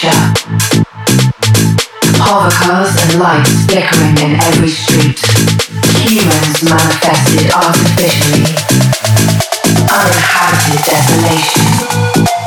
future. Cars and lights flickering in every street. Humans manifested artificially. Uninhabited desolation.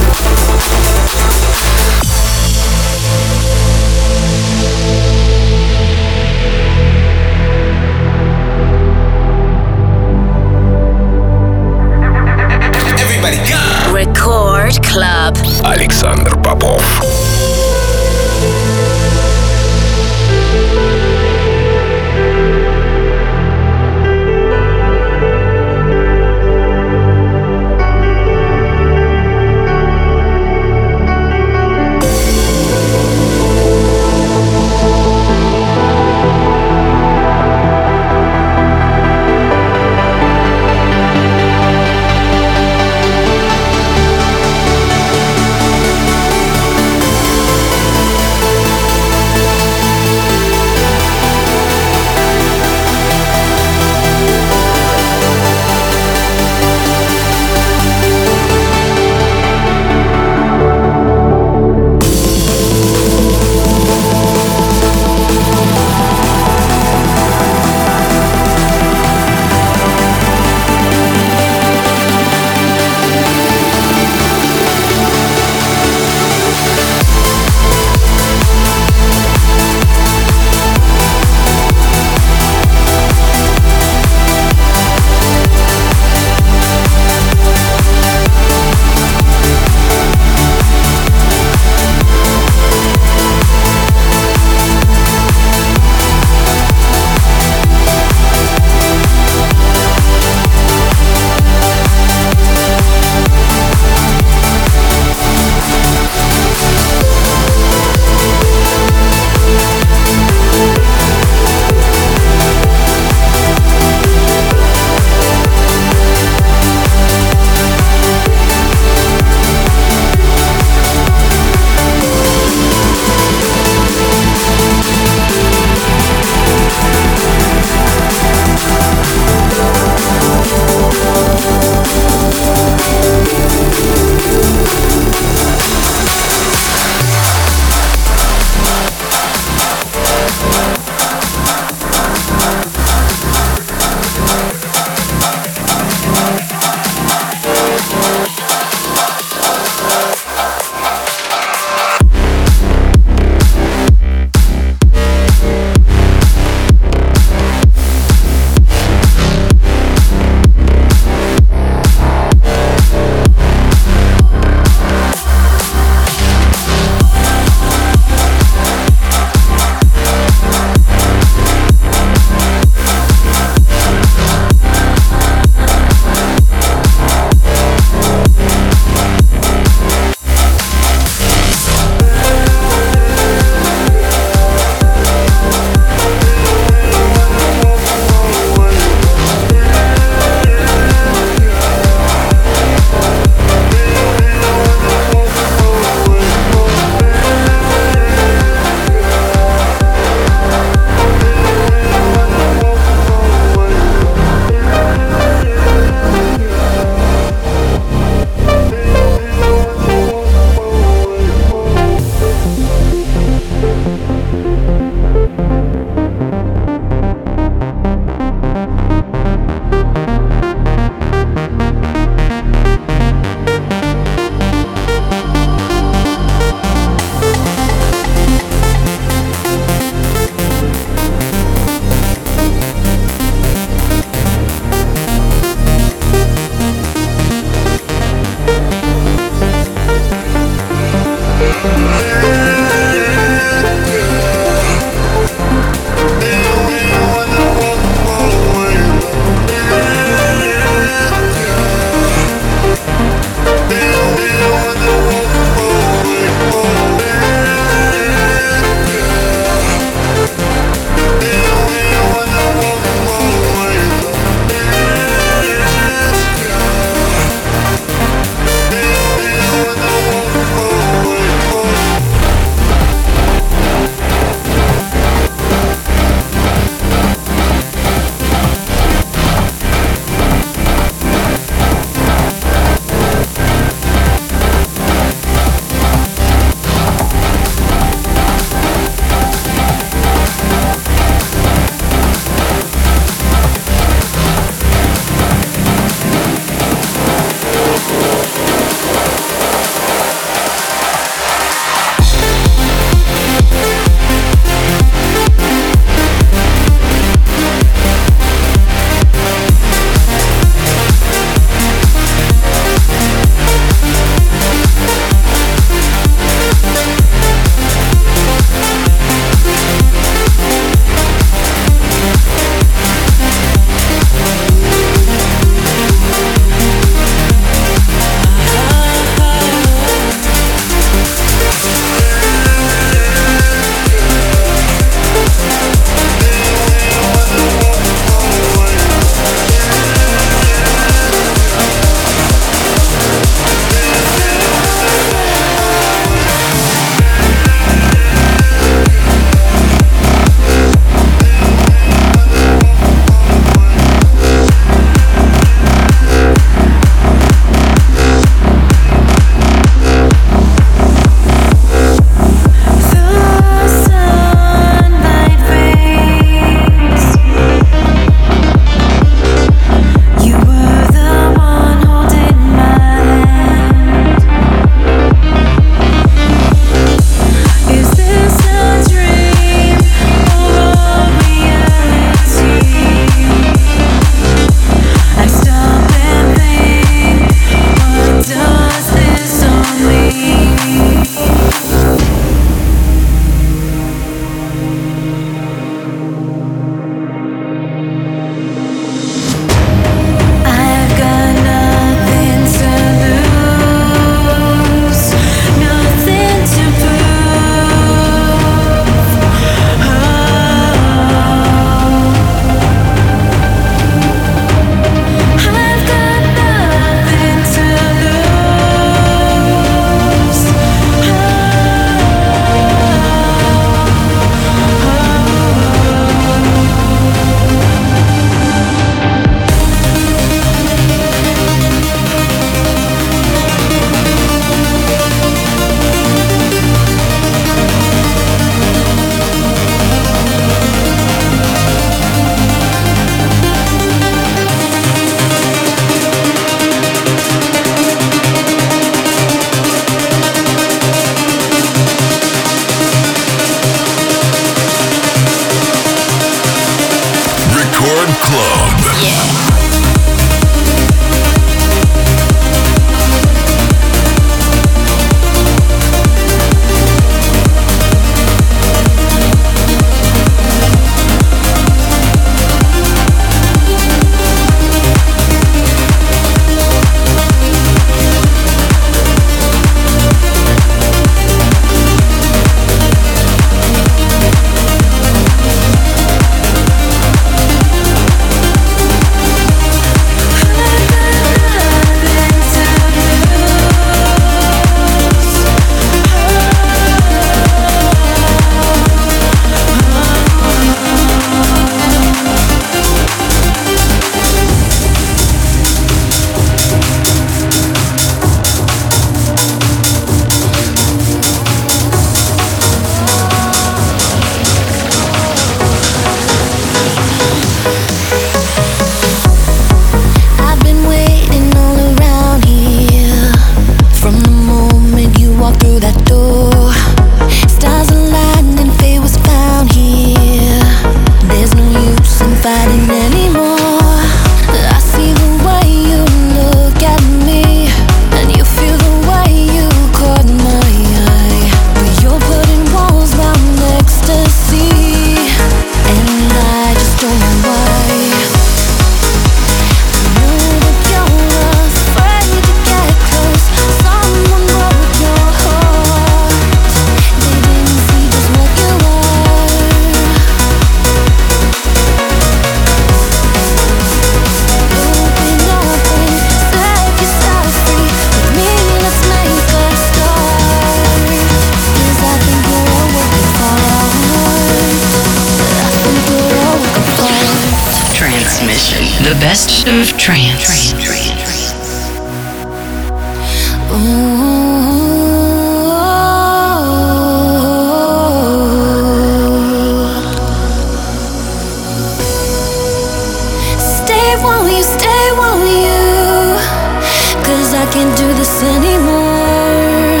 can't do this anymore.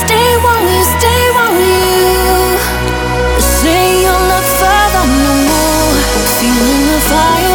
Stay one with you, stay one with you. Say you'll not fight on no more. Feeling the fire.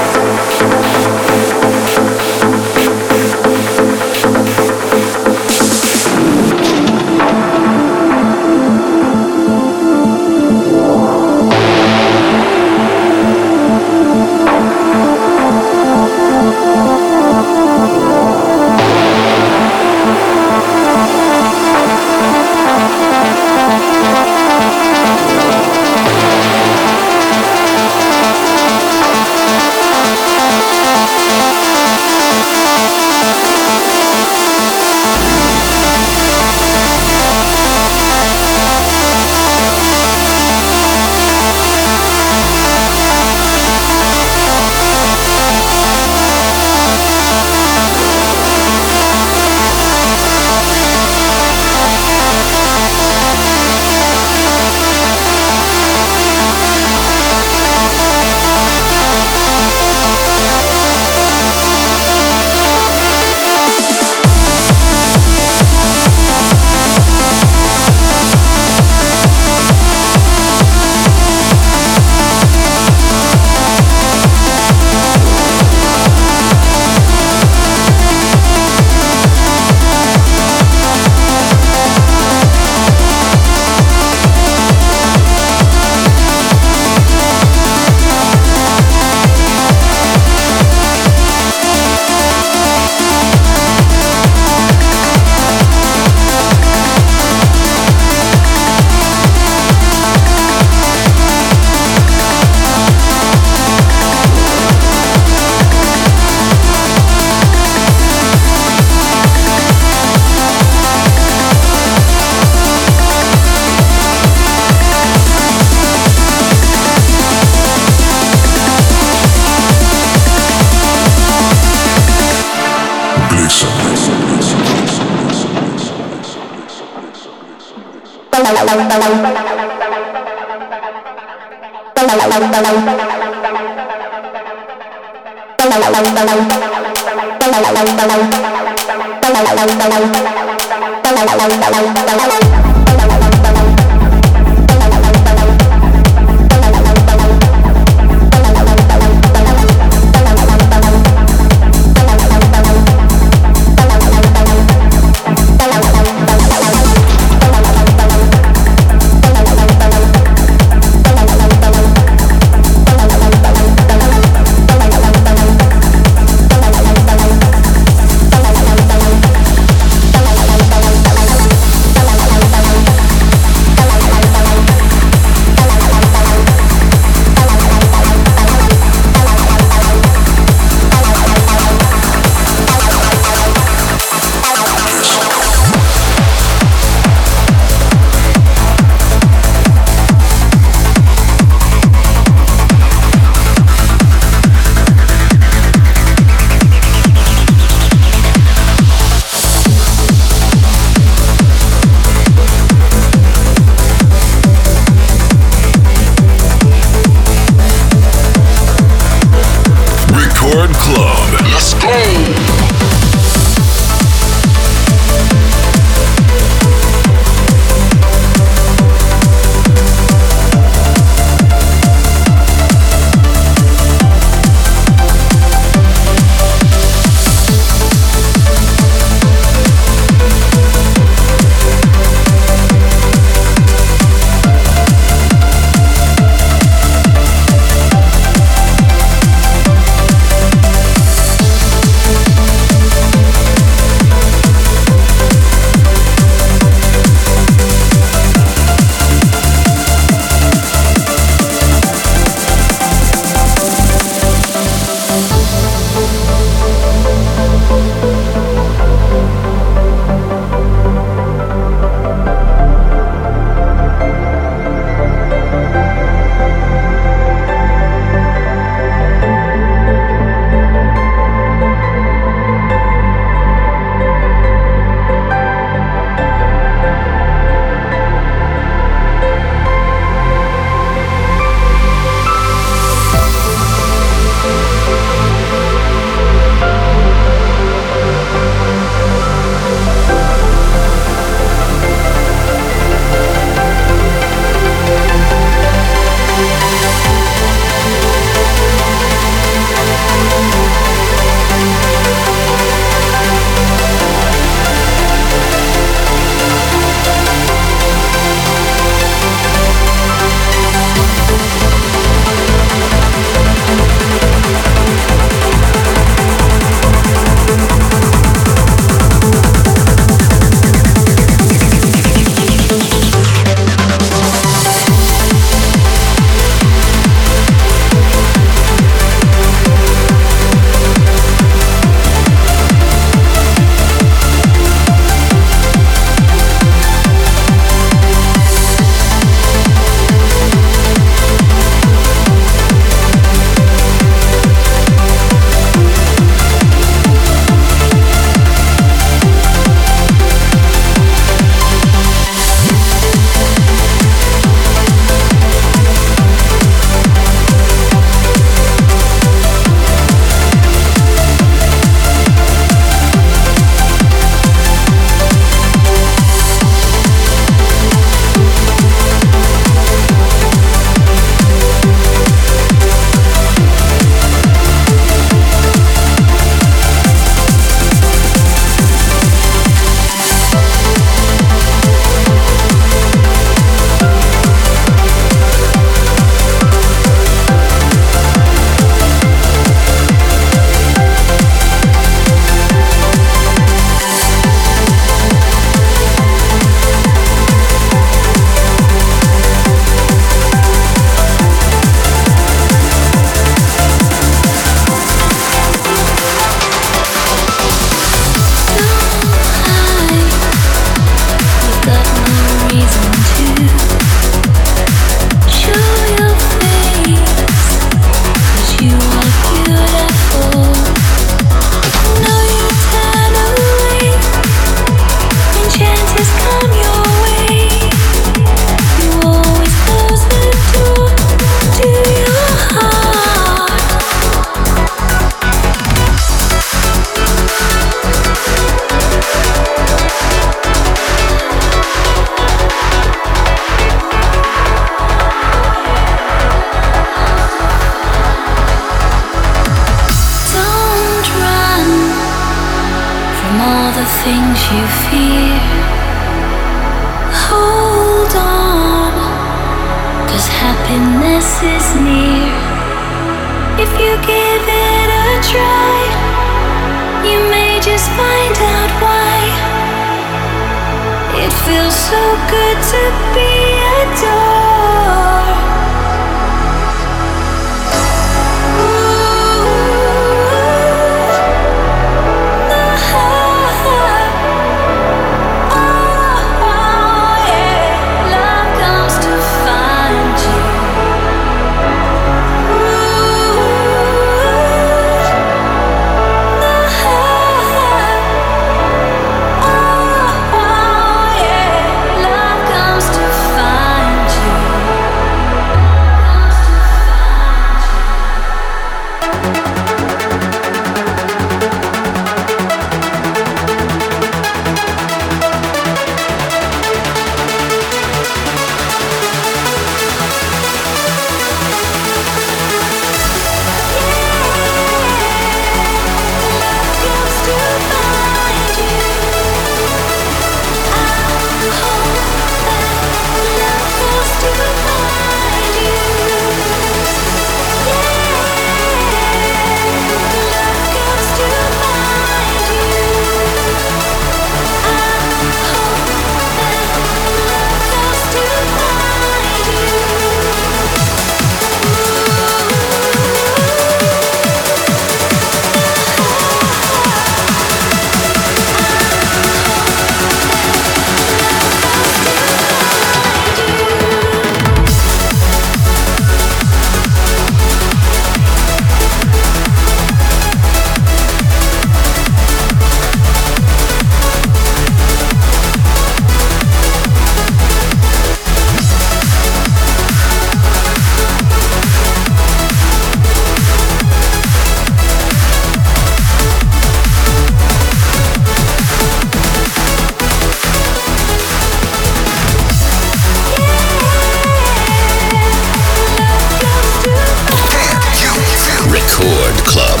Рекорд Клаб.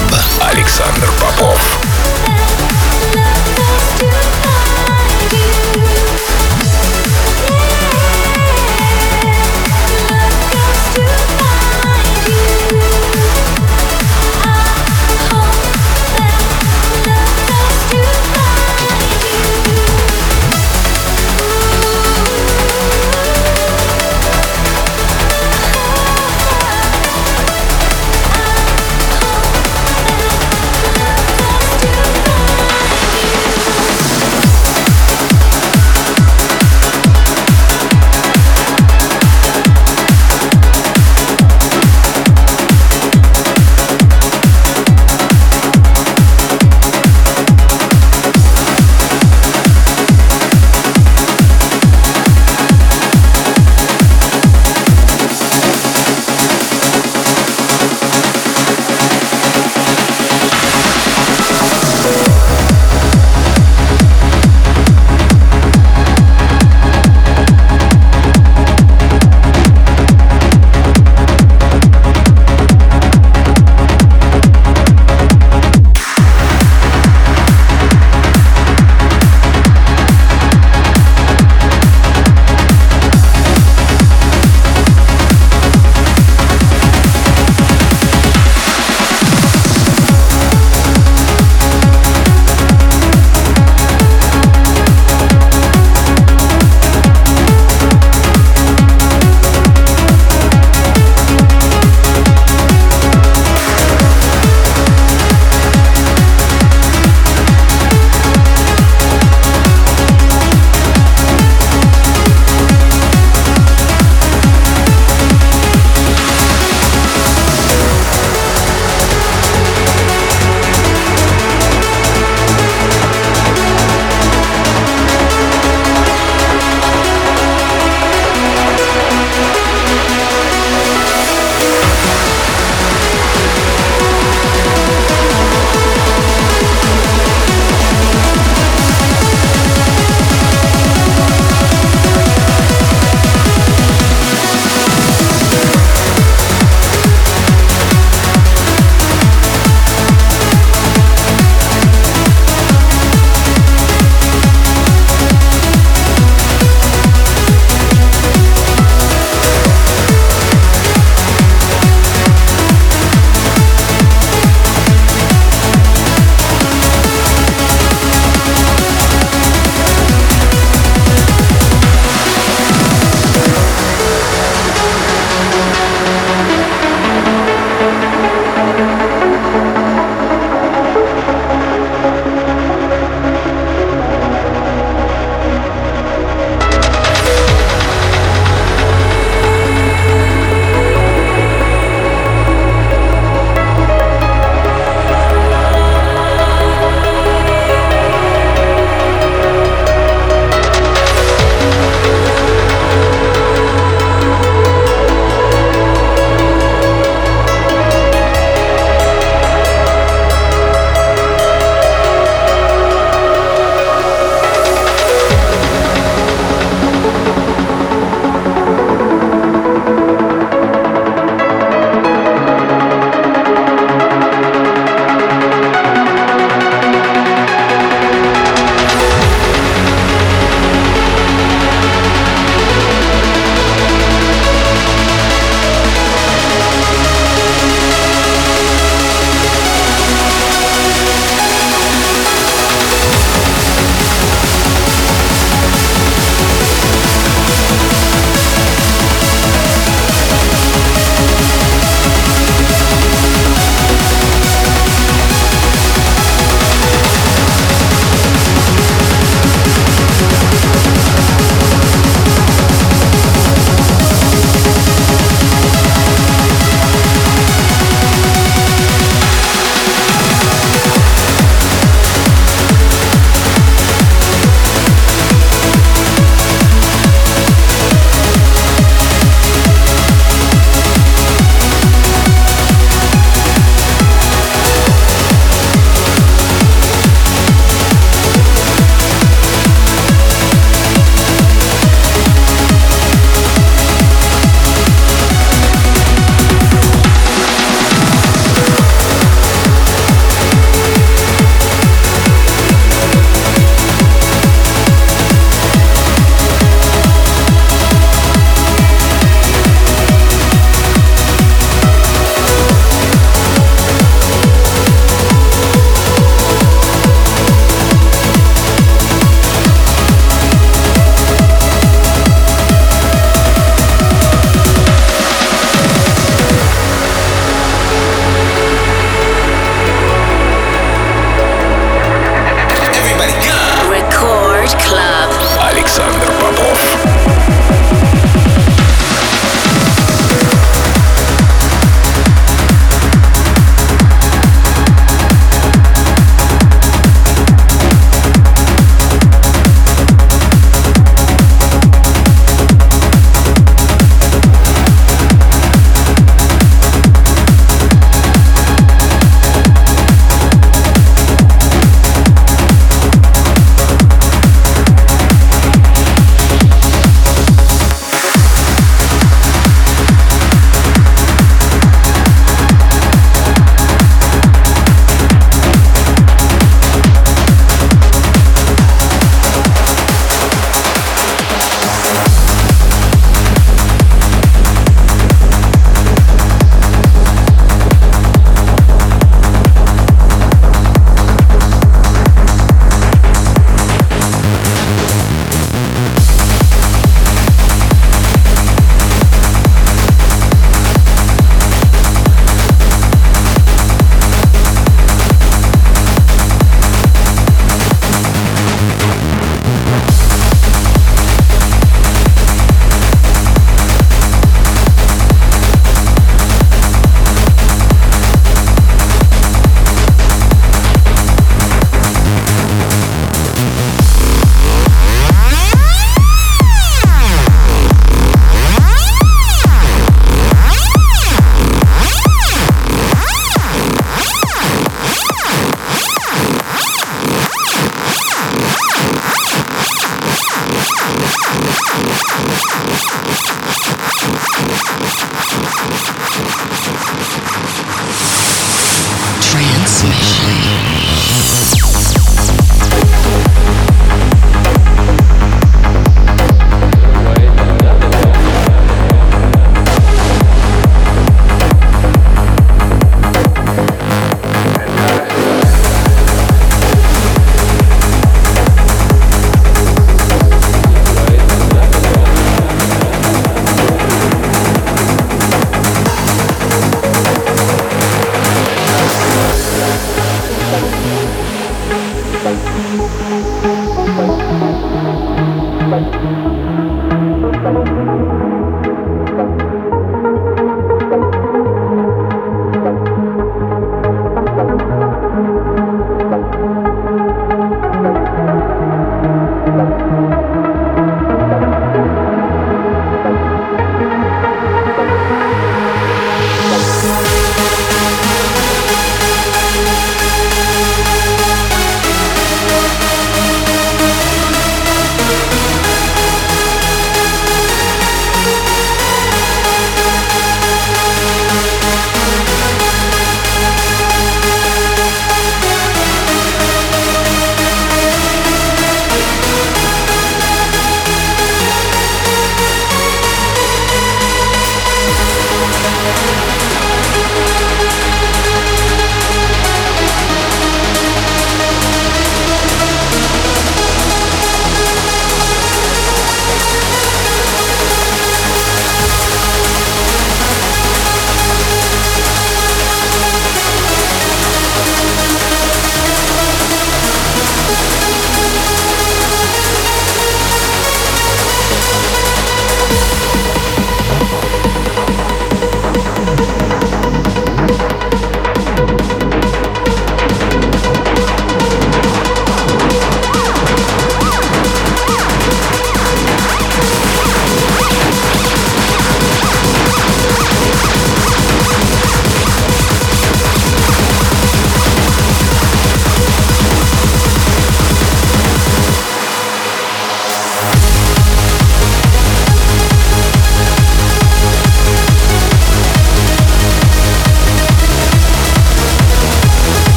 Александр Попов.